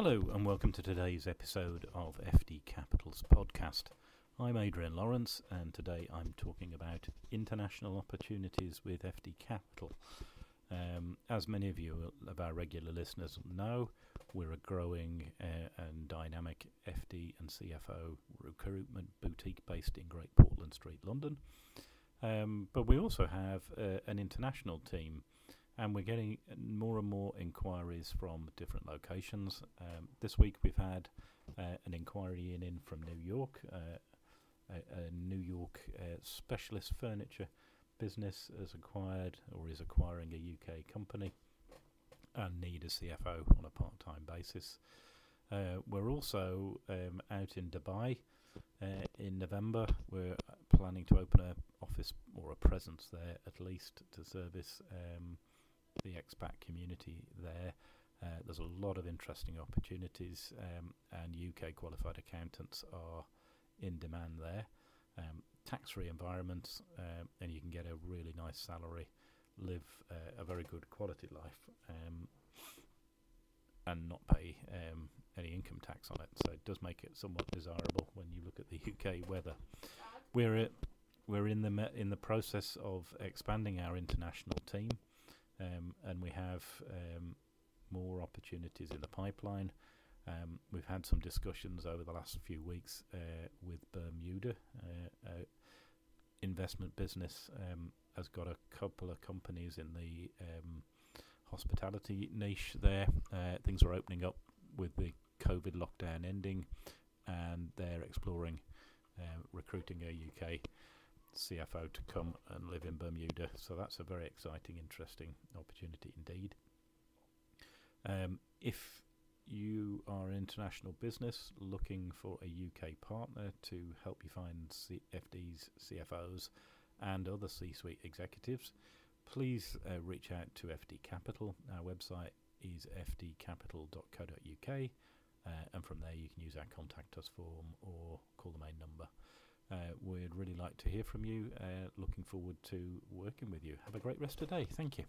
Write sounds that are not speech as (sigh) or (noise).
Hello, and welcome to today's episode of FD Capital's podcast. I'm Adrian Lawrence, and today I'm talking about international opportunities with FD Capital. Um, as many of you of our regular listeners know, we're a growing uh, and dynamic FD and CFO recruitment boutique based in Great Portland Street, London. Um, but we also have uh, an international team and we're getting more and more inquiries from different locations. Um, this week we've had uh, an inquiry in, in from New York. Uh, a, a, New York uh, specialist furniture business has acquired or is acquiring a UK company and need a CFO on a part-time basis. Uh, we're also um, out in Dubai uh, in November. We're planning to open an office or a presence there at least to service um, the expat community there. Uh, there's a lot of interesting opportunities, um, and UK qualified accountants are in demand there. Um, tax-free environments, um, and you can get a really nice salary, live uh, a very good quality life, um, and not pay um, any income tax on it. So it does make it somewhat desirable when you look at the (laughs) UK weather. We're at, we're in the me- in the process of expanding our international team um, and we have um, more opportunities in the pipeline. Um, we've had some discussions over the last few weeks uh, with Bermuda. Uh, uh, investment business um, has got a couple of companies in the um, hospitality niche there. Uh, things are opening up with the COVID lockdown ending, and they're exploring uh, recruiting a UK CFO to come and live in Bermuda. So that's a very exciting, interesting opportunity indeed. Um, if you are an international business looking for a UK partner to help you find C- FDs, CFOs, and other C suite executives, please uh, reach out to FD Capital. Our website is fdcapital.co.uk, uh, and from there you can use our contact us form or call the main number. Uh, we'd really like to hear from you. Uh, looking forward to working with you. Have a great rest of the day. Thank you.